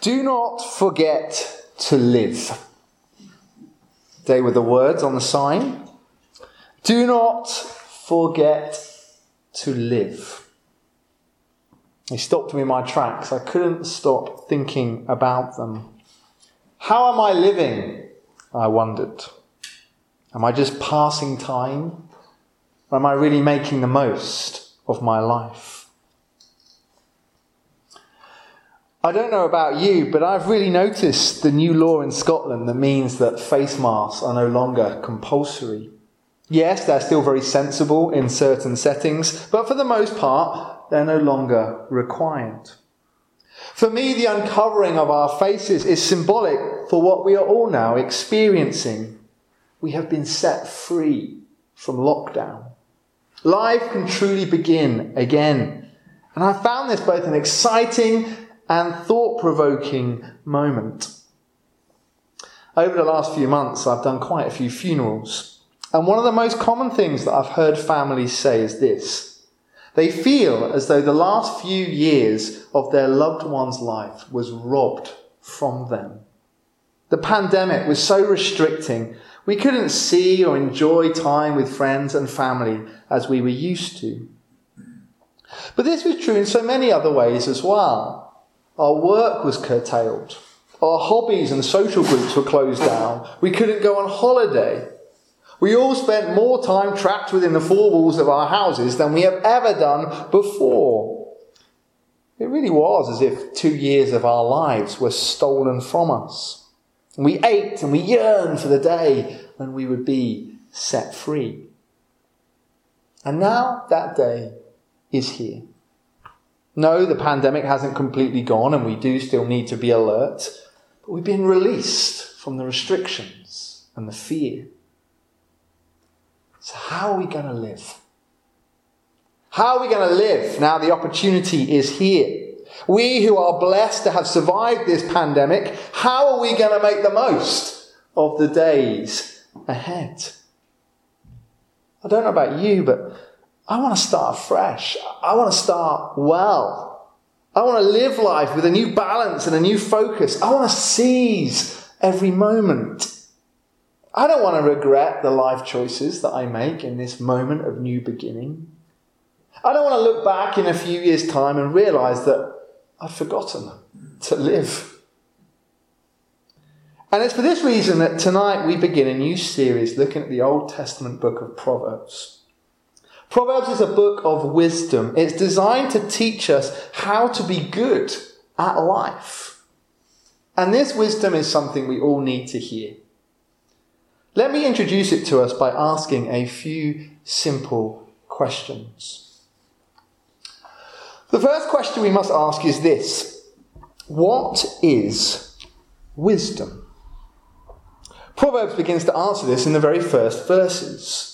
Do not forget to live. They were the words on the sign. Do not forget to live. They stopped me in my tracks. I couldn't stop thinking about them. How am I living? I wondered. Am I just passing time? Or am I really making the most of my life? I don't know about you, but I've really noticed the new law in Scotland that means that face masks are no longer compulsory. Yes, they're still very sensible in certain settings, but for the most part, they're no longer required. For me, the uncovering of our faces is symbolic for what we are all now experiencing. We have been set free from lockdown. Life can truly begin again. And I found this both an exciting and thought provoking moment. Over the last few months, I've done quite a few funerals. And one of the most common things that I've heard families say is this they feel as though the last few years of their loved one's life was robbed from them. The pandemic was so restricting, we couldn't see or enjoy time with friends and family as we were used to. But this was true in so many other ways as well. Our work was curtailed. Our hobbies and social groups were closed down. We couldn't go on holiday. We all spent more time trapped within the four walls of our houses than we have ever done before. It really was as if two years of our lives were stolen from us. We ached and we yearned for the day when we would be set free. And now that day is here. No, the pandemic hasn't completely gone and we do still need to be alert, but we've been released from the restrictions and the fear. So, how are we going to live? How are we going to live now the opportunity is here? We who are blessed to have survived this pandemic, how are we going to make the most of the days ahead? I don't know about you, but I want to start fresh. I want to start well. I want to live life with a new balance and a new focus. I want to seize every moment. I don't want to regret the life choices that I make in this moment of new beginning. I don't want to look back in a few years' time and realize that I've forgotten to live. And it's for this reason that tonight we begin a new series looking at the Old Testament book of Proverbs. Proverbs is a book of wisdom. It's designed to teach us how to be good at life. And this wisdom is something we all need to hear. Let me introduce it to us by asking a few simple questions. The first question we must ask is this What is wisdom? Proverbs begins to answer this in the very first verses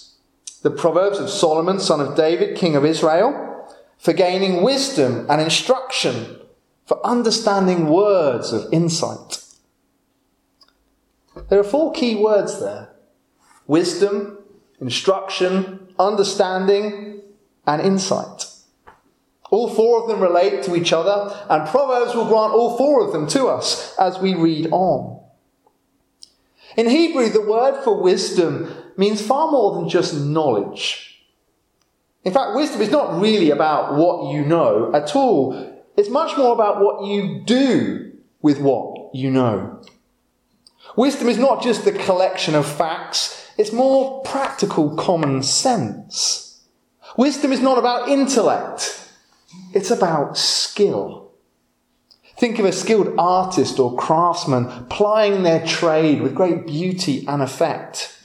the Proverbs of Solomon, son of David, king of Israel, for gaining wisdom and instruction, for understanding words of insight. There are four key words there wisdom, instruction, understanding, and insight. All four of them relate to each other, and Proverbs will grant all four of them to us as we read on. In Hebrew, the word for wisdom means far more than just knowledge. In fact, wisdom is not really about what you know at all. It's much more about what you do with what you know. Wisdom is not just the collection of facts, it's more practical common sense. Wisdom is not about intellect, it's about skill. Think of a skilled artist or craftsman plying their trade with great beauty and effect.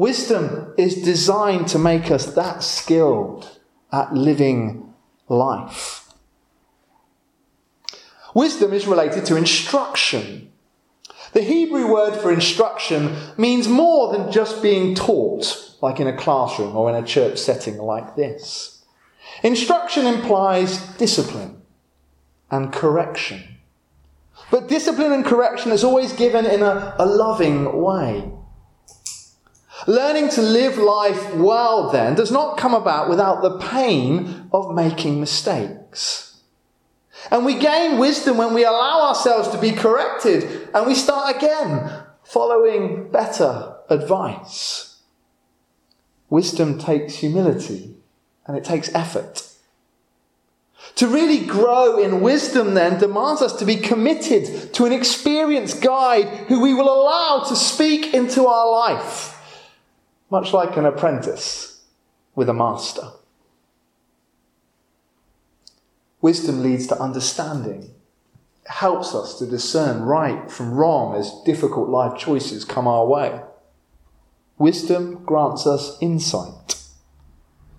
Wisdom is designed to make us that skilled at living life. Wisdom is related to instruction. The Hebrew word for instruction means more than just being taught, like in a classroom or in a church setting like this. Instruction implies discipline and correction. But discipline and correction is always given in a, a loving way. Learning to live life well, then, does not come about without the pain of making mistakes. And we gain wisdom when we allow ourselves to be corrected and we start again following better advice. Wisdom takes humility and it takes effort. To really grow in wisdom, then, demands us to be committed to an experienced guide who we will allow to speak into our life, much like an apprentice with a master. Wisdom leads to understanding. It helps us to discern right from wrong as difficult life choices come our way. Wisdom grants us insight.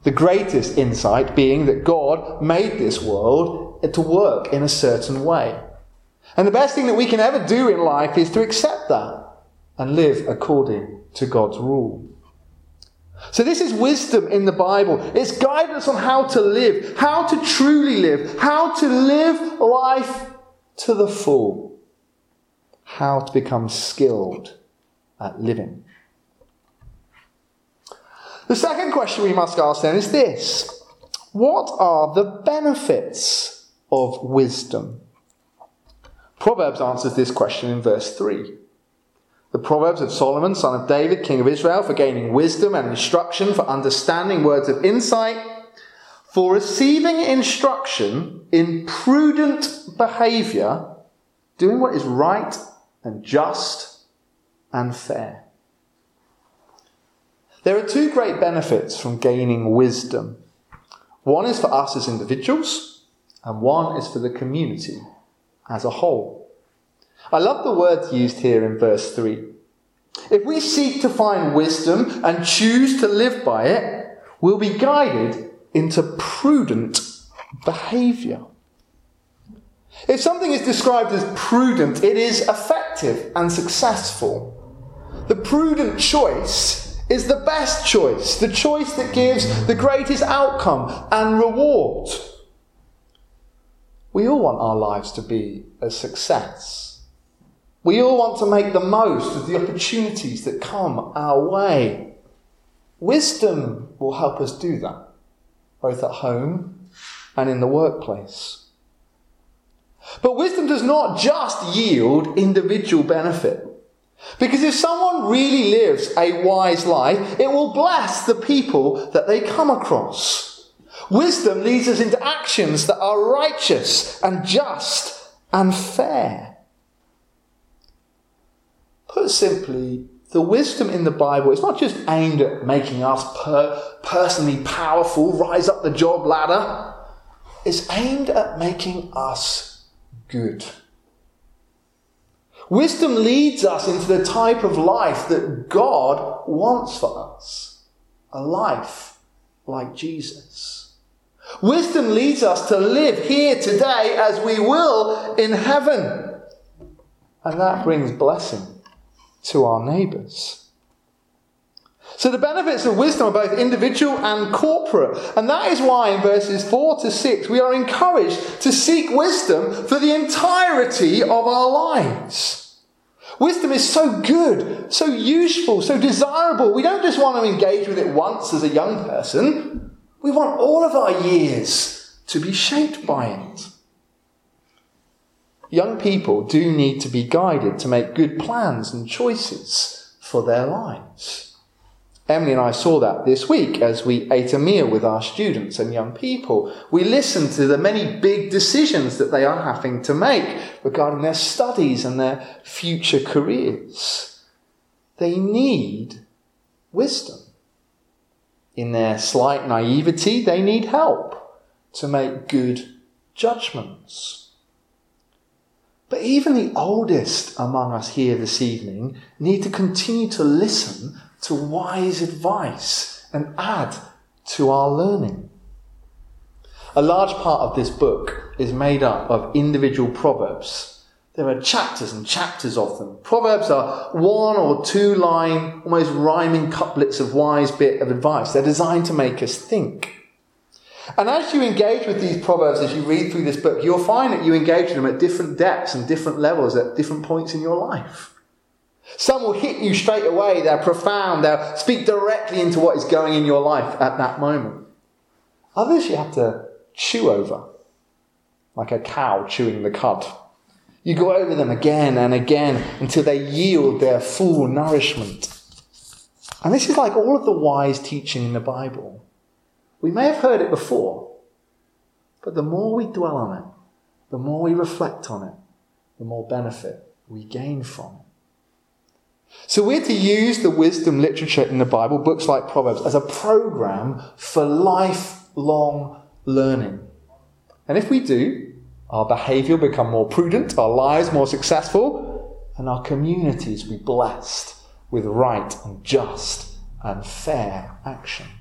The greatest insight being that God made this world to work in a certain way. And the best thing that we can ever do in life is to accept that and live according to God's rule. So, this is wisdom in the Bible. It's guidance on how to live, how to truly live, how to live life to the full, how to become skilled at living. The second question we must ask then is this What are the benefits of wisdom? Proverbs answers this question in verse 3. The Proverbs of Solomon, son of David, king of Israel, for gaining wisdom and instruction, for understanding words of insight, for receiving instruction in prudent behavior, doing what is right and just and fair. There are two great benefits from gaining wisdom. One is for us as individuals, and one is for the community as a whole. I love the words used here in verse 3. If we seek to find wisdom and choose to live by it, we'll be guided into prudent behavior. If something is described as prudent, it is effective and successful. The prudent choice is the best choice, the choice that gives the greatest outcome and reward. We all want our lives to be a success. We all want to make the most of the opportunities that come our way. Wisdom will help us do that, both at home and in the workplace. But wisdom does not just yield individual benefit. Because if someone really lives a wise life, it will bless the people that they come across. Wisdom leads us into actions that are righteous and just and fair. Put simply, the wisdom in the Bible is not just aimed at making us per- personally powerful, rise up the job ladder. It's aimed at making us good. Wisdom leads us into the type of life that God wants for us a life like Jesus. Wisdom leads us to live here today as we will in heaven. And that brings blessing to our neighbours. So the benefits of wisdom are both individual and corporate. And that is why in verses 4 to 6 we are encouraged to seek wisdom for the entirety of our lives. Wisdom is so good, so useful, so desirable. We don't just want to engage with it once as a young person. We want all of our years to be shaped by it. Young people do need to be guided to make good plans and choices for their lives. Emily and I saw that this week as we ate a meal with our students and young people. We listened to the many big decisions that they are having to make regarding their studies and their future careers. They need wisdom. In their slight naivety, they need help to make good judgments. But even the oldest among us here this evening need to continue to listen to wise advice and add to our learning. A large part of this book is made up of individual proverbs. There are chapters and chapters of them. Proverbs are one or two line, almost rhyming couplets of wise bit of advice. They're designed to make us think. And as you engage with these proverbs, as you read through this book, you'll find that you engage with them at different depths and different levels at different points in your life. Some will hit you straight away. They're profound. They'll speak directly into what is going in your life at that moment. Others you have to chew over. like a cow chewing the cud. You go over them again and again until they yield their full nourishment. And this is like all of the wise teaching in the Bible. We may have heard it before, but the more we dwell on it, the more we reflect on it, the more benefit we gain from it. So we're to use the wisdom literature in the Bible, books like Proverbs, as a program for lifelong learning. And if we do, our behavior will become more prudent, our lives more successful, and our communities will be blessed with right and just and fair actions.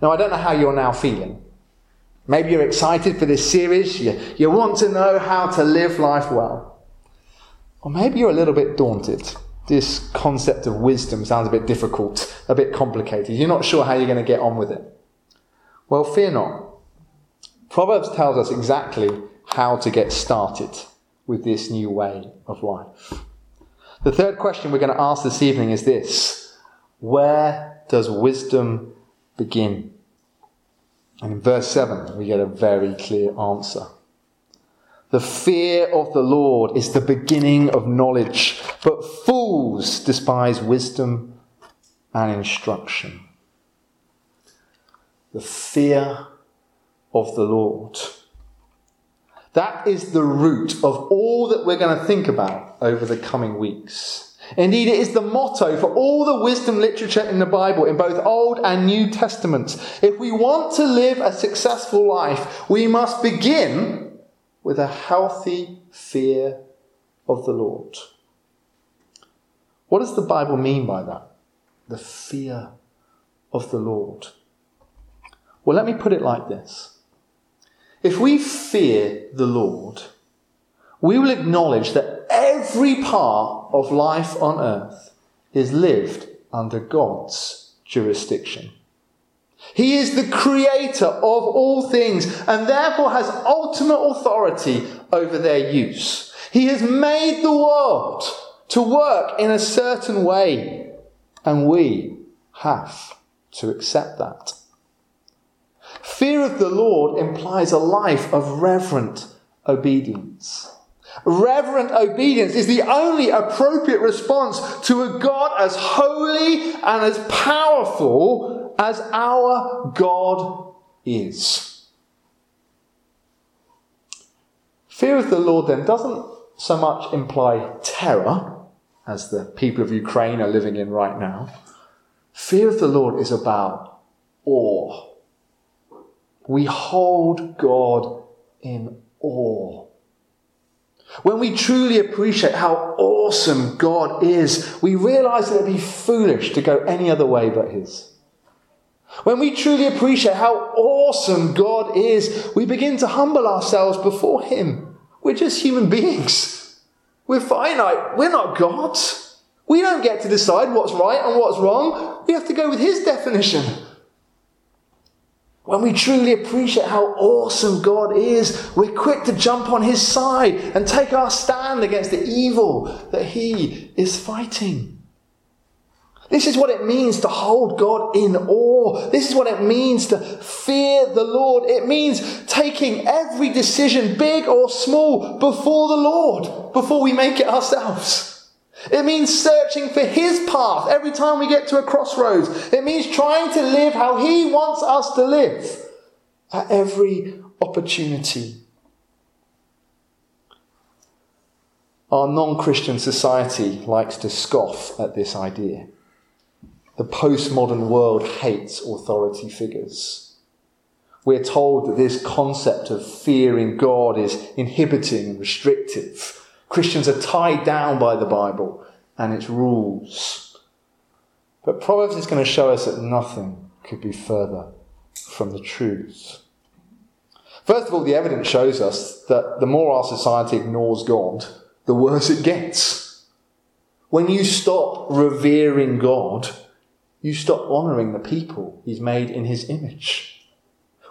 Now, I don't know how you're now feeling. Maybe you're excited for this series, you, you want to know how to live life well. Or maybe you're a little bit daunted. This concept of wisdom sounds a bit difficult, a bit complicated. You're not sure how you're going to get on with it. Well, fear not. Proverbs tells us exactly how to get started with this new way of life. The third question we're going to ask this evening is this Where does wisdom begin? And in verse 7, we get a very clear answer. The fear of the Lord is the beginning of knowledge, but fools despise wisdom and instruction. The fear of the Lord. That is the root of all that we're going to think about over the coming weeks. Indeed, it is the motto for all the wisdom literature in the Bible, in both Old and New Testaments. If we want to live a successful life, we must begin with a healthy fear of the Lord. What does the Bible mean by that? The fear of the Lord. Well, let me put it like this. If we fear the Lord, we will acknowledge that every part of life on earth is lived under God's jurisdiction. He is the creator of all things and therefore has ultimate authority over their use. He has made the world to work in a certain way, and we have to accept that. Fear of the Lord implies a life of reverent obedience. Reverent obedience is the only appropriate response to a God as holy and as powerful as our God is. Fear of the Lord then doesn't so much imply terror, as the people of Ukraine are living in right now. Fear of the Lord is about awe. We hold God in awe. When we truly appreciate how awesome God is, we realize that it'd be foolish to go any other way but His. When we truly appreciate how awesome God is, we begin to humble ourselves before Him. We're just human beings. We're finite. We're not God. We don't get to decide what's right and what's wrong. We have to go with His definition. When we truly appreciate how awesome God is, we're quick to jump on His side and take our stand against the evil that He is fighting. This is what it means to hold God in awe. This is what it means to fear the Lord. It means taking every decision, big or small, before the Lord, before we make it ourselves. It means searching for His path every time we get to a crossroads. It means trying to live how He wants us to live at every opportunity. Our non Christian society likes to scoff at this idea. The postmodern world hates authority figures. We're told that this concept of fearing God is inhibiting and restrictive Christians are tied down by the Bible and its rules. But Proverbs is going to show us that nothing could be further from the truth. First of all, the evidence shows us that the more our society ignores God, the worse it gets. When you stop revering God, you stop honouring the people He's made in His image.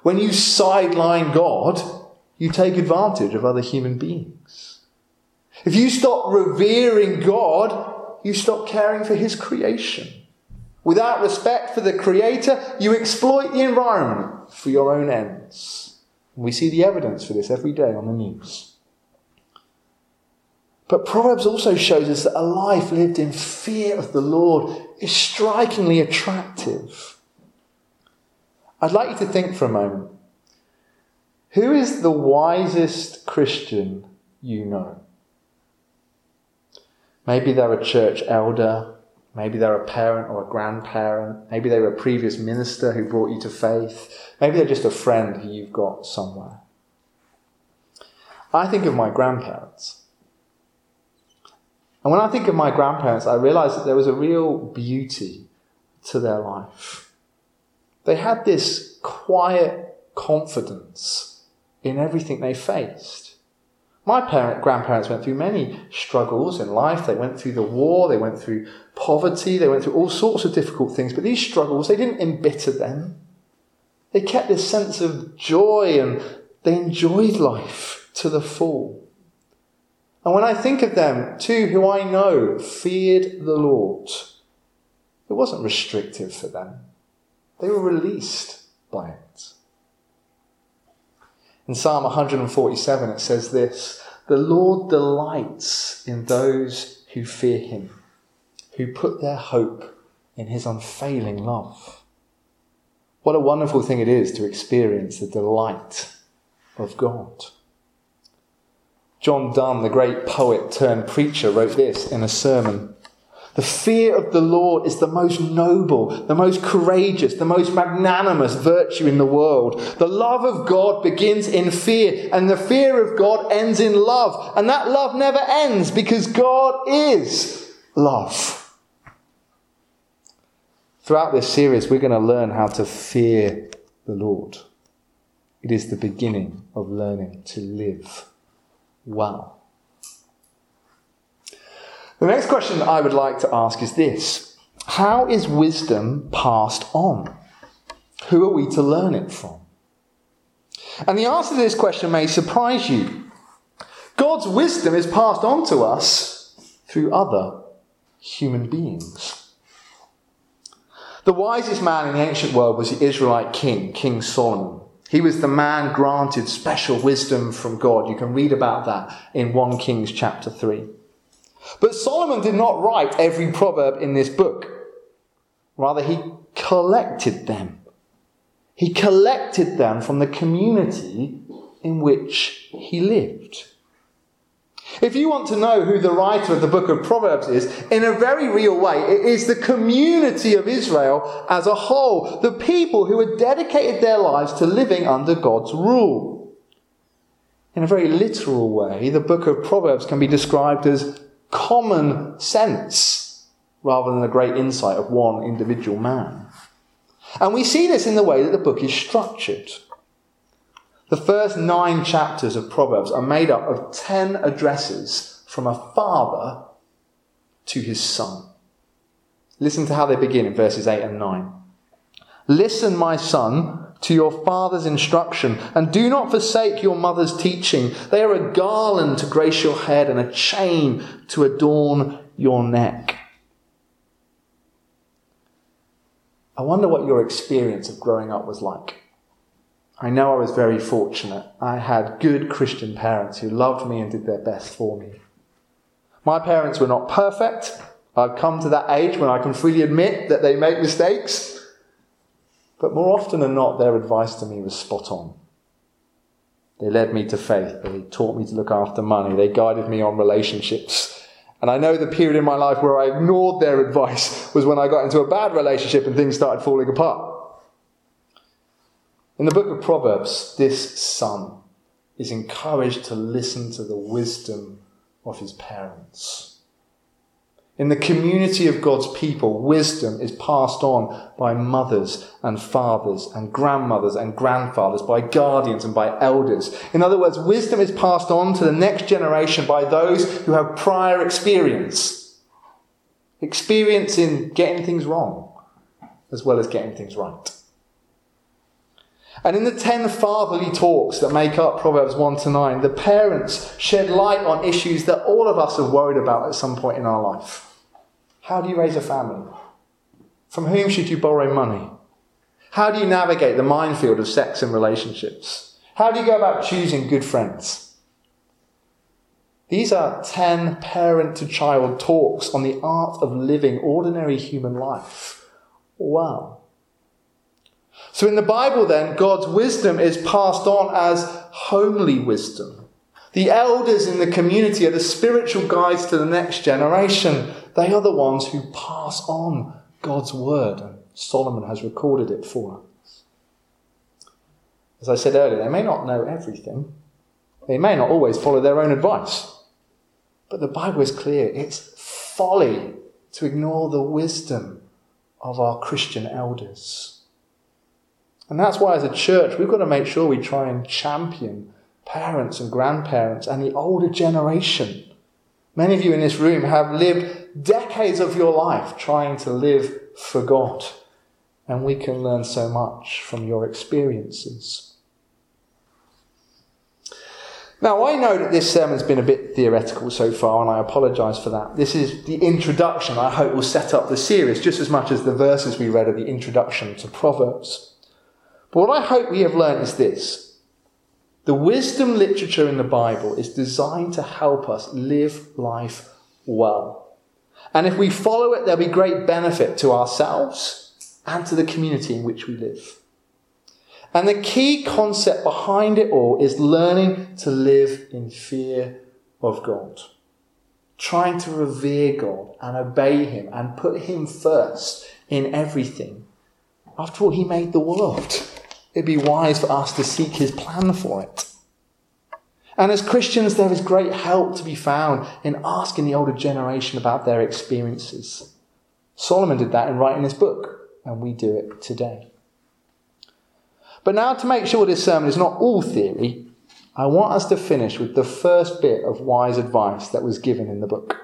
When you sideline God, you take advantage of other human beings. If you stop revering God, you stop caring for His creation. Without respect for the Creator, you exploit the environment for your own ends. We see the evidence for this every day on the news. But Proverbs also shows us that a life lived in fear of the Lord is strikingly attractive. I'd like you to think for a moment who is the wisest Christian you know? Maybe they're a church elder. Maybe they're a parent or a grandparent. Maybe they were a previous minister who brought you to faith. Maybe they're just a friend who you've got somewhere. I think of my grandparents. And when I think of my grandparents, I realize that there was a real beauty to their life. They had this quiet confidence in everything they faced. My parent, grandparents went through many struggles in life. They went through the war, they went through poverty, they went through all sorts of difficult things. But these struggles, they didn't embitter them. They kept this sense of joy and they enjoyed life to the full. And when I think of them, too, who I know feared the Lord, it wasn't restrictive for them. They were released by it. In Psalm 147, it says this The Lord delights in those who fear him, who put their hope in his unfailing love. What a wonderful thing it is to experience the delight of God. John Donne, the great poet turned preacher, wrote this in a sermon the fear of the Lord is the most noble, the most courageous, the most magnanimous virtue in the world. The love of God begins in fear, and the fear of God ends in love. And that love never ends because God is love. Throughout this series, we're going to learn how to fear the Lord. It is the beginning of learning to live well. The next question I would like to ask is this How is wisdom passed on? Who are we to learn it from? And the answer to this question may surprise you. God's wisdom is passed on to us through other human beings. The wisest man in the ancient world was the Israelite king, King Solomon. He was the man granted special wisdom from God. You can read about that in 1 Kings chapter 3. But Solomon did not write every proverb in this book. Rather, he collected them. He collected them from the community in which he lived. If you want to know who the writer of the book of Proverbs is, in a very real way, it is the community of Israel as a whole, the people who had dedicated their lives to living under God's rule. In a very literal way, the book of Proverbs can be described as common sense rather than the great insight of one individual man. And we see this in the way that the book is structured. The first nine chapters of Proverbs are made up of ten addresses from a father to his son. Listen to how they begin in verses 8 and 9. Listen, my son, to your father's instruction, and do not forsake your mother's teaching. They are a garland to grace your head and a chain to adorn your neck. I wonder what your experience of growing up was like. I know I was very fortunate. I had good Christian parents who loved me and did their best for me. My parents were not perfect. I've come to that age when I can freely admit that they make mistakes. But more often than not, their advice to me was spot on. They led me to faith. They taught me to look after money. They guided me on relationships. And I know the period in my life where I ignored their advice was when I got into a bad relationship and things started falling apart. In the book of Proverbs, this son is encouraged to listen to the wisdom of his parents. In the community of God's people, wisdom is passed on by mothers and fathers and grandmothers and grandfathers, by guardians and by elders. In other words, wisdom is passed on to the next generation by those who have prior experience. Experience in getting things wrong as well as getting things right. And in the 10 fatherly talks that make up Proverbs 1 to 9, the parents shed light on issues that all of us have worried about at some point in our life. How do you raise a family? From whom should you borrow money? How do you navigate the minefield of sex and relationships? How do you go about choosing good friends? These are 10 parent to child talks on the art of living ordinary human life. Wow. So in the Bible, then, God's wisdom is passed on as homely wisdom. The elders in the community are the spiritual guides to the next generation. They are the ones who pass on God's word, and Solomon has recorded it for us. As I said earlier, they may not know everything, they may not always follow their own advice. But the Bible is clear it's folly to ignore the wisdom of our Christian elders. And that's why, as a church, we've got to make sure we try and champion parents and grandparents and the older generation. Many of you in this room have lived decades of your life trying to live for God, and we can learn so much from your experiences. Now, I know that this sermon's been a bit theoretical so far, and I apologise for that. This is the introduction, I hope, will set up the series just as much as the verses we read are the introduction to Proverbs. But what I hope we have learned is this the wisdom literature in the Bible is designed to help us live life well. And if we follow it, there'll be great benefit to ourselves and to the community in which we live. And the key concept behind it all is learning to live in fear of God. Trying to revere God and obey Him and put Him first in everything. After all, He made the world. It'd be wise for us to seek His plan for it. And as Christians, there is great help to be found in asking the older generation about their experiences. Solomon did that in writing his book, and we do it today. But now, to make sure this sermon is not all theory, I want us to finish with the first bit of wise advice that was given in the book.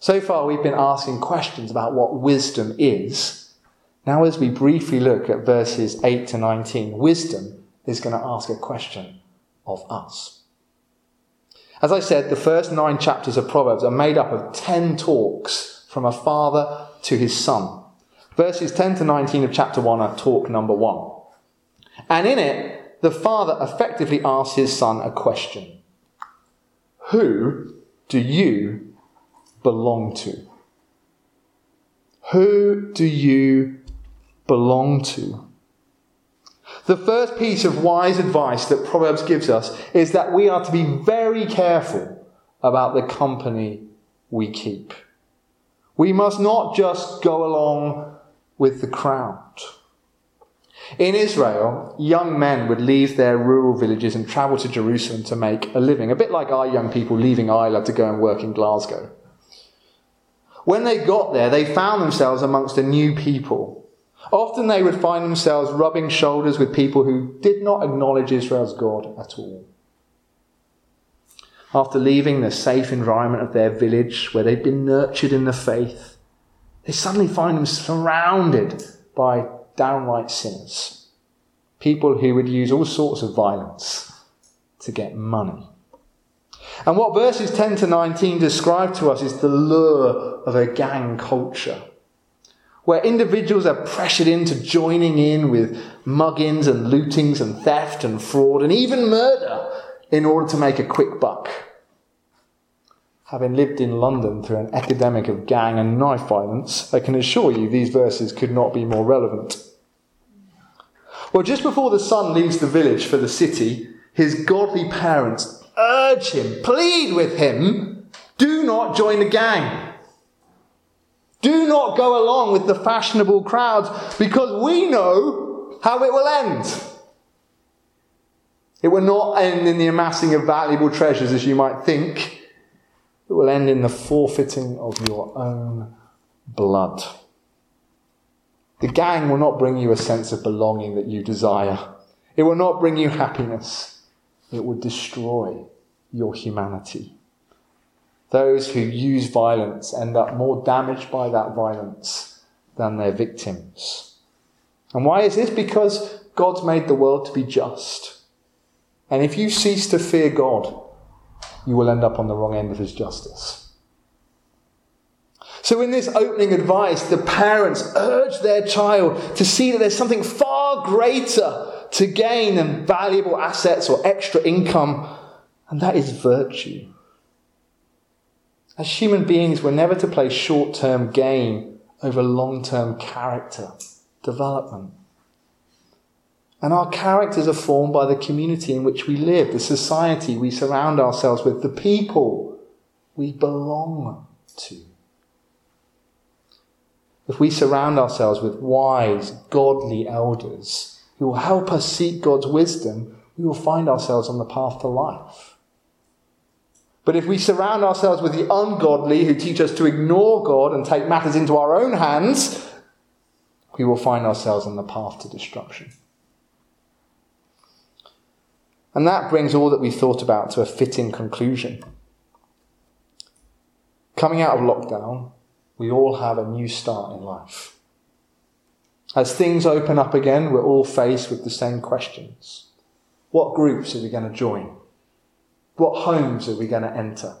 So far, we've been asking questions about what wisdom is. Now, as we briefly look at verses 8 to 19, wisdom is going to ask a question of us. As I said, the first nine chapters of Proverbs are made up of 10 talks from a father to his son. Verses 10 to 19 of chapter 1 are talk number 1. And in it, the father effectively asks his son a question Who do you belong to? Who do you belong to? The first piece of wise advice that Proverbs gives us is that we are to be very careful about the company we keep. We must not just go along with the crowd. In Israel, young men would leave their rural villages and travel to Jerusalem to make a living, a bit like our young people leaving Ireland to go and work in Glasgow. When they got there, they found themselves amongst a new people. Often they would find themselves rubbing shoulders with people who did not acknowledge Israel's God at all. After leaving the safe environment of their village where they'd been nurtured in the faith, they suddenly find themselves surrounded by downright sinners. People who would use all sorts of violence to get money. And what verses 10 to 19 describe to us is the lure of a gang culture, where individuals are pressured into joining in with muggings and lootings and theft and fraud and even murder in order to make a quick buck. Having lived in London through an epidemic of gang and knife violence, I can assure you these verses could not be more relevant. Well, just before the son leaves the village for the city, his godly parents urge him, plead with him, do not join the gang. Do not go along with the fashionable crowds because we know how it will end. It will not end in the amassing of valuable treasures as you might think. It will end in the forfeiting of your own blood. The gang will not bring you a sense of belonging that you desire. It will not bring you happiness. It will destroy your humanity. Those who use violence end up more damaged by that violence than their victims. And why is this? Because God's made the world to be just. And if you cease to fear God, you will end up on the wrong end of his justice. So, in this opening advice, the parents urge their child to see that there's something far greater to gain than valuable assets or extra income, and that is virtue. As human beings, we're never to play short term gain over long term character development. And our characters are formed by the community in which we live, the society we surround ourselves with, the people we belong to. If we surround ourselves with wise, godly elders who will help us seek God's wisdom, we will find ourselves on the path to life. But if we surround ourselves with the ungodly who teach us to ignore God and take matters into our own hands, we will find ourselves on the path to destruction. And that brings all that we thought about to a fitting conclusion. Coming out of lockdown, we all have a new start in life. As things open up again, we're all faced with the same questions. What groups are we going to join? What homes are we going to enter?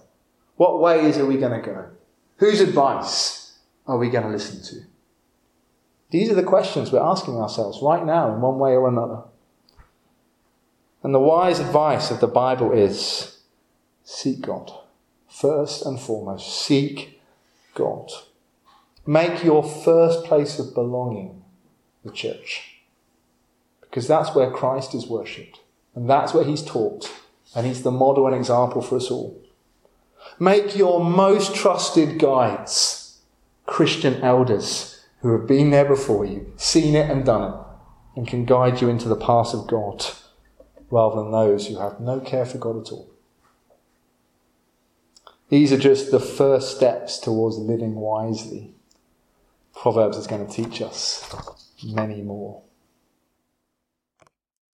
What ways are we going to go? Whose advice are we going to listen to? These are the questions we're asking ourselves right now in one way or another. And the wise advice of the Bible is seek God. First and foremost, seek God. Make your first place of belonging the church. Because that's where Christ is worshipped. And that's where he's taught. And he's the model and example for us all. Make your most trusted guides Christian elders who have been there before you, seen it and done it, and can guide you into the path of God rather than those who have no care for God at all. These are just the first steps towards living wisely. Proverbs is going to teach us many more.